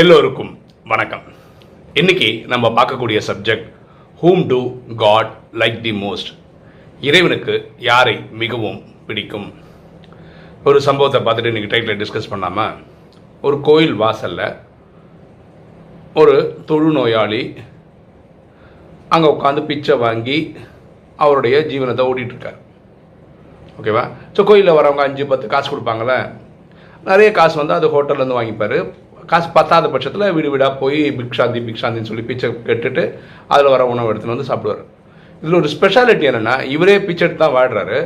எல்லோருக்கும் வணக்கம். இன்னைக்கு நம்ம பார்க்கக்கூடிய subject whom to God like the most இறைவனுக்கு யாரை மிகவும் பிடிக்கும்? ஒரு சம்பவத்தை பார்த்துட்டு இன்னைக்கு டைட்டில் டிஸ்கஸ் பண்ணாமல் ஒரு கோயில் வாசலில் ஒரு தொழுநோயாளி அங்கே உட்காந்து பிச்சை வாங்கி அவருடைய ஜீவனத்தை ஓட்டிட்டு இருக்கார். ஓகேவா ஸோ கோயிலில் வரவங்க அஞ்சு பத்து காசு கொடுப்பாங்களே நிறைய காசு வந்து அது ஹோட்டல்லேருந்து வாங்கிப்பார். காசு பத்தாத பட்சத்தில் வீடு வீடாக போய் பிக்ஷாந்தி பிக்ஷாந்தின்னு சொல்லி பிச்சை கட்டுட்டு அதில் வர உணவு எடுத்துன்னு வந்து சாப்பிடுவார். இதில் ஒரு ஸ்பெஷாலிட்டி என்னென்னா இவரே பிச்சை எடுத்து தான் வாடுறாரு.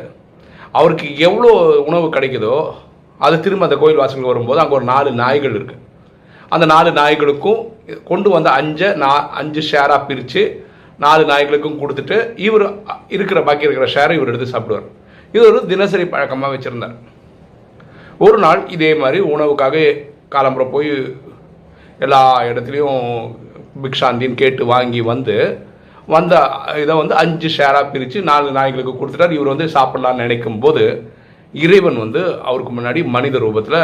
அவருக்கு எவ்வளோ உணவு கிடைக்குதோ அது திரும்ப அந்த கோயில் வாசலுக்கு வரும்போது அங்கே ஒரு நாலு நாய்கள் இருக்குது அந்த நாலு நாய்களுக்கும் கொண்டு வந்த அஞ்சை நா அஞ்சு ஷேராக பிரித்து நாலு நாய்களுக்கும் கொடுத்துட்டு இவர் இருக்கிற பாக்கி இருக்கிற ஷேரை இவர் எடுத்து சாப்பிடுவார். இது ஒரு தினசரி பழக்கமாக வச்சுருந்தார். ஒரு நாள் இதே மாதிரி உணவுக்காக காலம்புற போய் எல்லா இடத்துலையும் பிக்ஷாந்தின்னு கேட்டு வாங்கி வந்து வந்த இதை வந்து அஞ்சு ஷேராக பிரித்து நாலு நாய்களுக்கு கொடுத்துட்டார். இவர் வந்து சாப்பிட்லான்னு நினைக்கும் போது இறைவன் வந்து அவருக்கு முன்னாடி மனித ரூபத்தில்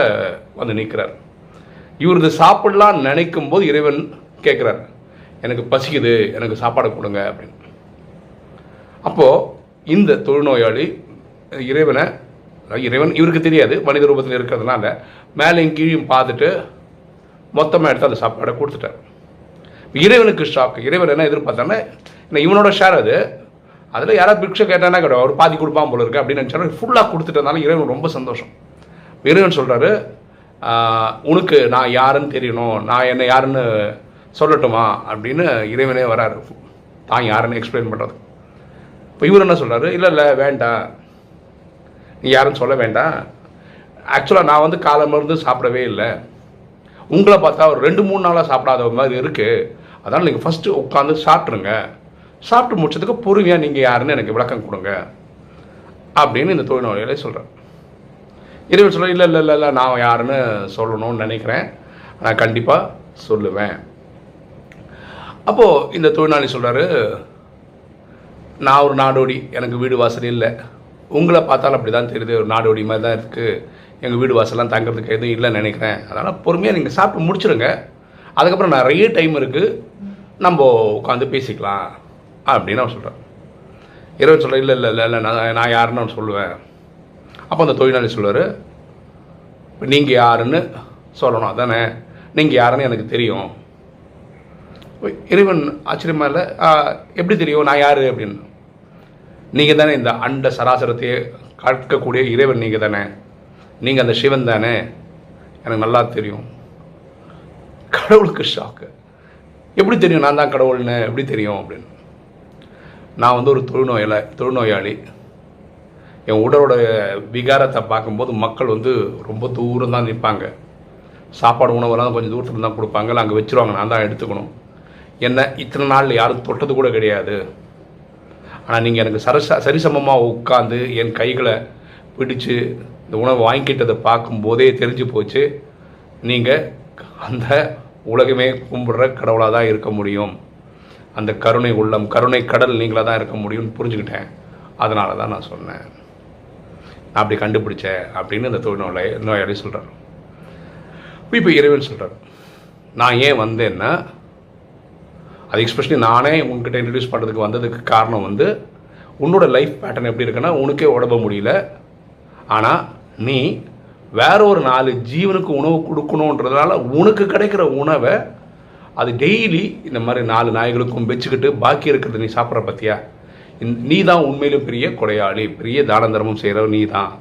வந்து நிற்கிறார் இவரது சாப்பிட்லான்னு நினைக்கும் போது இறைவன் கேட்குறார் எனக்கு பசிக்குது எனக்கு சாப்பாடு கொடுங்க அப்படின்னு. அப்போது இந்த தொழுநோயாளி இறைவனை இறைவன் இவருக்கு தெரியாது மனித ரூபத்தில் இருக்கிறதுனால. மேலேயும் கீழையும் பார்த்துட்டு மொத்தமாக எடுத்து அந்த சாப்பாடை கொடுத்துட்டார். இறைவனுக்கு ஷாக் இறைவன் என்ன எதிர்பார்த்தானே என்ன இவனோட ஷேர் அது. அதில் யாராவது பிக்ஷை கேட்டானா கிடையாது அவர் பாதி கொடுப்பான் போல இருக்கு அப்படின்னு நினச்சாலும் ஃபுல்லாக கொடுத்துட்டதுனால இறைவன் ரொம்ப சந்தோஷம். இறைவன் சொல்கிறாரு உனக்கு நான் யாருன்னு தெரியணும். நான் என்ன யாருன்னு சொல்லட்டுமா? அப்படின்னு இறைவனே வராரு. தான் யாருன்னு எக்ஸ்பிளைன் பண்ணுறது இப்போ இவர் என்ன சொல்கிறாரு இல்லை இல்லை வேண்டாம். நீ யாரும் சொல்ல வேண்டாம். ஆக்சுவலாக நான் வந்து காலமிருந்து சாப்பிடவே இல்லை. உங்களை பார்த்தா ஒரு ரெண்டு மூணு நாளாக சாப்பிடாத மாதிரி இருக்குது அதனால் நீங்கள் ஃபஸ்ட்டு உட்காந்து சாப்பிட்ருங்க சாப்பிட்டு முடிச்சதுக்கு பொறுமையாக நீங்கள் யாருன்னு எனக்கு விளக்கம் கொடுங்க. அப்படின்னு இந்த தொழில்நோயாளிகளை சொல்கிறேன் இறைவன் சொல்ல இல்லை இல்லை இல்லை இல்லை நான் யாருன்னு சொல்லணும்னு நினைக்கிறேன். நான் கண்டிப்பாக சொல்லுவேன். அப்போது இந்த தொழிலாளி சொல்கிறாரு நான் ஒரு நாடோடி எனக்கு வீடு வாசல் இல்லை. உங்களை பார்த்தாலும் அப்படி தான் தெரியுது. ஒரு நாடோடி மாதிரி தான் இருக்குது எங்கள் வீடு வாசல்லாம் தங்குறதுக்கு எதுவும் இல்லைன்னு நினைக்கிறேன். அதனால் பொறுமையாக நீங்கள் சாப்பிட்டு முடிச்சிடுங்க அதுக்கப்புறம் நிறைய டைம் இருக்குது நம்ம உட்காந்து பேசிக்கலாம் அப்படின்னு அவன் சொல்கிறான் இரவு சொல்ல இல்லை இல்லை இல்லை இல்லை நான் நான் யாருன்னு அவன் சொல்லுவேன். அப்போ அந்த தொழிலாளி சொல்லுவார் நீங்கள் யாருன்னு சொல்லணும் அதானே? நீங்கள் யாருன்னு எனக்கு தெரியும். இறைவன் ஆச்சரியமாக இல்லை எப்படி தெரியும்? நான் யார்? அப்படின்னு. நீங்கள் தானே இந்த அண்ட சராசரத்தையே கற்கக்கூடிய இறைவன் நீங்கள் தானே நீங்கள் அந்த சிவன் தானே? எனக்கு நல்லா தெரியும். கடவுளுக்கு ஷாக்கு எப்படி தெரியும் நான் தான் கடவுள்னு? எப்படி தெரியும் அப்படின்னு. நான் வந்து ஒரு தொழுநோயில தொழுநோயாளி. என் உடலோட விகாரத்தை பார்க்கும்போது மக்கள் வந்து ரொம்ப தூரம் தான் நிற்பாங்க. சாப்பாடு உணவெல்லாம் கொஞ்சம் தூரத்தில் தான் கொடுப்பாங்க. இல்லை அங்கே வச்சுருவாங்க. நான் தான் எடுத்துக்கணும். என்ன இத்தனை நாள் யாரும் தொட்டது கூட கிடையாது. ஆனால் நீங்கள் எனக்கு சரச சரிசமமாக உட்காந்து என் கைகளை பிடிச்சு இந்த உணவை வாங்கிக்கிட்டதை பார்க்கும்போதே தெரிஞ்சு போச்சு. நீங்கள் அந்த உலகமே கும்பிடுற கடவுளாக தான் இருக்க முடியும். அந்த கருணை உள்ளம் கருணை கடல் நீங்களாக தான் இருக்க முடியும்னு புரிஞ்சுக்கிட்டேன். அதனால தான் நான் சொன்னேன். நான் அப்படி கண்டுபிடிச்சேன் அப்படின்னு இந்த தொழில்நோய் நோயாளி சொல்கிறார் இப்போ இறைவன் சொல்கிறார் நான் ஏன் வந்தேன்னா அது எக்ஸ்பெஷலி நானே உங்ககிட்ட இன்ட்ரடியூஸ் பண்ணுறதுக்கு வந்ததுக்கு காரணம் வந்து உன்னோட லைஃப் பேட்டர்ன் எப்படி இருக்குன்னா உனக்கே உடம்ப முடியல. ஆனால் நீ வேற ஒரு நாலு ஜீவனுக்கு உணவு கொடுக்கணுன்றதுனால உனக்கு கிடைக்கிற உணவை அது டெய்லி இந்த மாதிரி நாலு நாய்களுக்கும் வச்சுக்கிட்டு பாக்கி இருக்கிறது நீ சாப்பிட்ற பற்றியா நீ தான் உண்மையிலும் பெரிய கொடையாளி பெரிய தான தர்மம் செய்கிற நீ தான்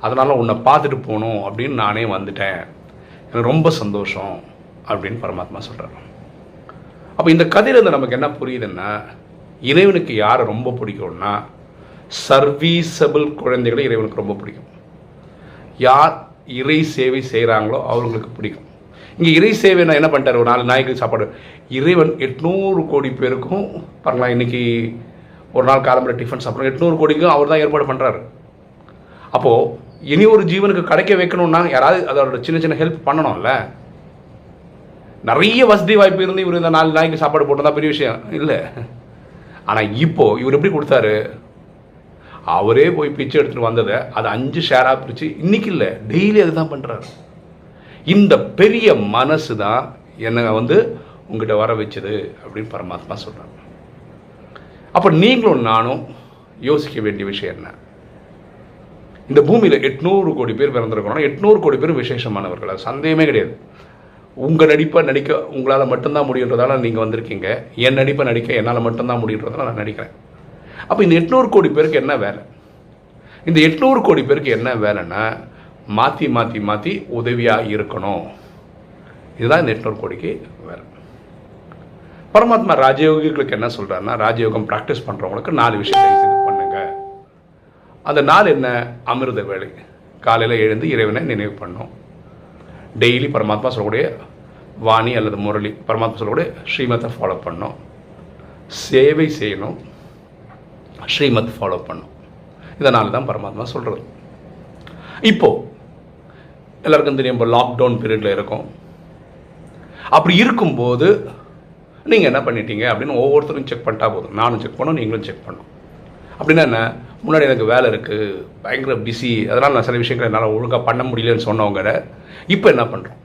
அதனால் உன்னை பார்த்துட்டு போகணும் அப்படின்னு நானே வந்துட்டேன். எனக்கு ரொம்ப சந்தோஷம் அப்படின்னு பரமாத்மா சொல்கிறார் அப்போ இந்த கதையிலேருந்து நமக்கு என்ன புரியுதுன்னா இறைவனுக்கு யாரை ரொம்ப பிடிக்கும்னா சர்வீசபிள் குழந்தைகளை இறைவனுக்கு ரொம்ப பிடிக்கும். யார் இறை சேவை செய்கிறாங்களோ அவங்களுக்கு பிடிக்கும். இங்கே இறை சேவை நான் என்ன பண்ணிட்டார்? ஒரு நாலு நாய்க்கு சாப்பாடு. இறைவன் எட்நூறு கோடி பேருக்கும் பாருங்களா இன்னைக்கு ஒரு நாள் காலம்பரை டிஃபன் சாப்பிட்றோம் எட்நூறு கோடிக்கும் அவர் தான் ஏற்பாடு பண்ணுறாரு அப்போது இனி ஒரு ஜீவனுக்கு கிடைக்க வைக்கணும்னா யாராவது அதோட சின்ன சின்ன ஹெல்ப் பண்ணணும்ல நிறைய வசதி வாய்ப்பு இருந்து இவர் இந்த நாலு நாய்க்கு சாப்பாடு போட்டதா பெரிய விஷயம். இல்லை. ஆனால் இப்போ இவர் எப்படி கொடுத்தாரு? அவரே போய் பிச்சை எடுத்துகிட்டு வந்ததை அதை அஞ்சு ஷேராக பிரித்து இன்னைக்கு இல்லை டெய்லி அதுதான் பண்ணுறாரு இந்த பெரிய மனசு தான் என்னை வந்து உங்ககிட்ட வர வச்சது அப்படின்னு பரமாத்மா சொல்கிறாங்க அப்போ நீங்களும் நானும் யோசிக்க வேண்டிய விஷயம் என்ன? இந்த பூமியில் எட்நூறு கோடி பேர் பிறந்திருக்கிறோம் எட்நூறு கோடி பேர் விசேஷமானவர்கள். அது சந்தேகமே கிடையாது. உங்கள் நடிப்பை நடிக்க உங்களால் மட்டும்தான் முடியுன்றதால நீங்கள் வந்திருக்கீங்க. என் நடிப்பை நடிக்க என்னால் மட்டும்தான் முடியுன்றதால நான் நடிக்கிறேன். அப்போ இந்த எட்நூறு கோடி பேருக்கு என்ன வேலை? இந்த எட்நூறு கோடி பேருக்கு என்ன வேலைன்னா மாற்றி மாற்றி மாற்றி உதவியாக இருக்கணும். இதுதான் இந்த எட்நூறு கோடிக்கு வேலை. பரமாத்மா ராஜயோகிகளுக்கு என்ன சொல்கிறாருன்னா ராஜயோகம் ப்ராக்டிஸ் பண்ணுறவங்களுக்கு நாலு விஷயத்தை பண்ணுங்க. அந்த நாள் என்ன? அமிர்த வேலை. காலையில் எழுந்து இறைவனை நினைவு பண்ணோம். டெய்லி பரமாத்மா சொல்லக்கூடிய வாணி அல்லது முரளி பரமாத்மா சொல்லக்கூடிய ஸ்ரீமத்தை ஃபாலோ பண்ணோம் சேவை செய்யணும். ஸ்ரீமத் ஃபாலோ பண்ணும் இதனால் தான் பரமாத்மா சொல்கிறது இப்போது எல்லாருக்கும் தெரியும் இப்போ லாக்டவுன் பீரியடில் இருக்கும். அப்படி இருக்கும்போது நீங்கள் என்ன பண்ணிட்டீங்க அப்படின்னு ஒவ்வொருத்தரும் செக் பண்ணிட்டா போதும். நானும் செக் பண்ணோம் நீங்களும் செக் பண்ணோம் அப்படின்னா என்ன? முன்னாடி எனக்கு வேலை இருக்குது பயங்கர பிஸி அதனால் நான் சில விஷயங்களை என்னால் ஒழுங்காக பண்ண முடியலன்னு சொன்னவங்க இப்போ என்ன பண்ணுறோம்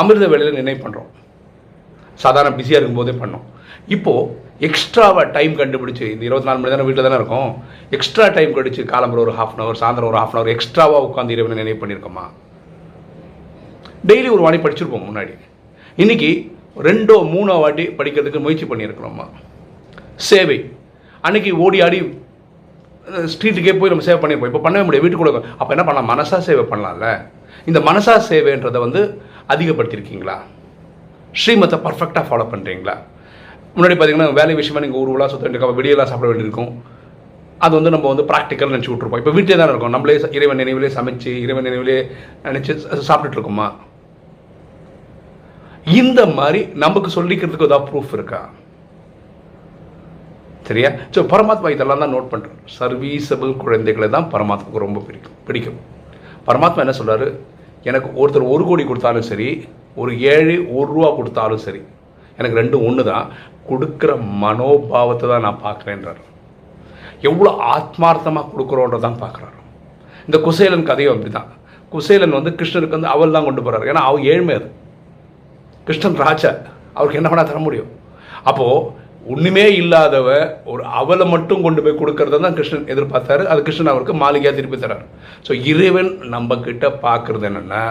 அமிர்த வேலையில் நினைவு பண்ணுறோம் சாதாரண பிஸியாக இருக்கும்போதே பண்ணோம். இப்போது எக்ஸ்ட்ராவாக டைம் கண்டுபிடிச்சி இந்த இருபத்தி நாலு மணி நேரம் வீட்டில் தானே இருக்கும். எக்ஸ்ட்ரா டைம் கழிச்சு காலம்பரம் ஒரு ஹாஃப் அன் அவர் சாயந்தரம் ஒரு ஹாஃப் அன் அவர் எக்ஸ்ட்ராவாக உட்காந்து இரவு நினைவு பண்ணியிருக்கோமா? டெய்லி ஒரு வாணி படிச்சிருப்போம் முன்னாடி. இன்றைக்கி ரெண்டோ மூணோ வாட்டி படிக்கிறதுக்கு முயற்சி பண்ணியிருக்கிறோம்மா சேவை. அன்னைக்கு ஓடி ஆடி ஸ்ட்ரீட்டுக்கே போய் நம்ம சேவை பண்ணியிருப்போம் இப்போ பண்ணவே முடியாது. வீட்டுக்குள்ள அப்போ என்ன பண்ணலாம்? மனசா சேவை பண்ணலாம்ல? இந்த மனசா சேவைன்றதை வந்து அதிகப்படுத்தியிருக்கீங்களா ஸ்ரீமத்தை பர்ஃபெக்டாக ஃபாலோ பண்ணுறீங்களா முன்னாடி பார்த்தீங்கன்னா வேலை விஷயமா நீங்கள் ஊர்வலாக சுற்ற வேண்டியிருக்கோம். வெளியெல்லாம் சாப்பிட வேண்டியிருக்கும். அது வந்து நம்ம வந்து ப்ராக்டிக்கல் நினச்சி விட்ருப்போம் இப்போ வீட்டிலே தான் இருக்கோம். நம்மளே இறைவன் நினைவிலே சமைச்சு இறைவன் நினைவிலே நினச்சி சாப்பிட்டுட்டு இருக்கோமா? இந்த மாதிரி நமக்கு சொல்லிக்கிறதுக்கு ஏதாவது ப்ரூஃப் இருக்கா? சரியா? ஸோ பரமாத்மா இதெல்லாம் தான் நோட் பண்ணுறேன் சர்வீசபிள் குழந்தைகளை தான் பரமாத்மாவுக்கு ரொம்ப பிடிக்கும். பிடிக்கும். பரமாத்மா என்ன சொல்கிறாரு எனக்கு ஒருத்தர் ஒரு கோடி கொடுத்தாலும் சரி ஒரு ஏழு ஒரு ரூபா கொடுத்தாலும் சரி எனக்கு ரெண்டும் ஒன்று தான் கொடுக்குற மனோபாவத்தை தான் நான் பார்க்குறேன்றார். எவ்வளோ ஆத்மார்த்தமாக கொடுக்குறோன்றதான் பார்க்குறாரு. இந்த குசேலன் கதையும் அப்படி தான் குசேலன் வந்து கிருஷ்ணருக்கு வந்து அவள் தான் கொண்டு போகிறாரு ஏன்னா அவள் ஏழ்மை அது. கிருஷ்ணன் ராஜா. அவருக்கு என்ன பண்ணால் தர முடியும்? அப்போது ஒன்றுமே இல்லாதவ ஒரு அவளை மட்டும் கொண்டு போய் கொடுக்கறத தான் கிருஷ்ணன் எதிர்பார்த்தாரு. அது கிருஷ்ணன் அவருக்கு மாளிகையாக திருப்பி தரார். ஸோ இறைவன் நம்ம கிட்ட பார்க்குறது என்னென்னா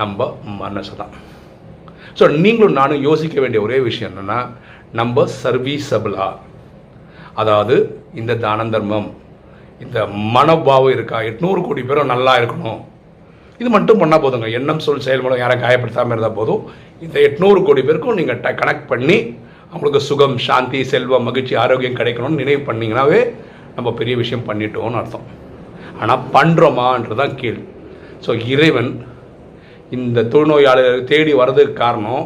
நம்ம மனசு தான் ஸோ நீங்களும் நானும் யோசிக்க வேண்டிய ஒரே விஷயம் என்னென்னா நம்ம சர்வீசபிளா அதாவது இந்த தான தர்மம் இந்த மனோபாவம் இருக்கா? எட்நூறு கோடி பேரும் நல்லா இருக்கணும். இது மட்டும் பண்ணால் போதுங்க. எண்ணம் சொல் செயல் மூலம் யாரை காயப்படுத்தாமல் இருந்தால் போதும். இந்த எட்நூறு கோடி பேருக்கும் நீங்கள் கனெக்ட் பண்ணி அவங்களுக்கு சுகம் சாந்தி செல்வம் மகிழ்ச்சி ஆரோக்கியம் கிடைக்கணும்னு நினைவு பண்ணிங்கனாவே நம்ம பெரிய விஷயம் பண்ணிட்டோம்னு அர்த்தம். ஆனால் பண்ணுறோமான்றது தான் கேள்வி. ஸோ இறைவன் இந்த தொழுநோயாளர் தேடி வர்றதுக்கு காரணம்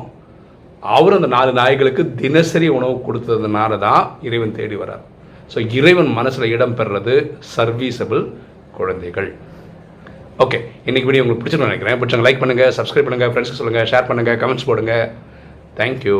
அவர் அந்த நாலு நாய்களுக்கு தினசரி உணவு கொடுத்ததுனால தான் இறைவன் தேடி வரார் ஸோ இறைவன் மனசில் இடம் பெறுறது சர்வீசபிள் குழந்தைகள். ஓகே இன்றைக்கி வீடியோ உங்களுக்கு பிடிச்சிருன்னு நினைக்கிறேன். பிடிச்சவங்க லைக் பண்ணுங்கள் சப்ஸ்கிரைப் பண்ணுங்கள் ஃப்ரெண்ட்ஸ்க்கு சொல்லுங்கள் ஷேர் பண்ணுங்கள் கமெண்ட்ஸ் போடுங்க. தேங்க்யூ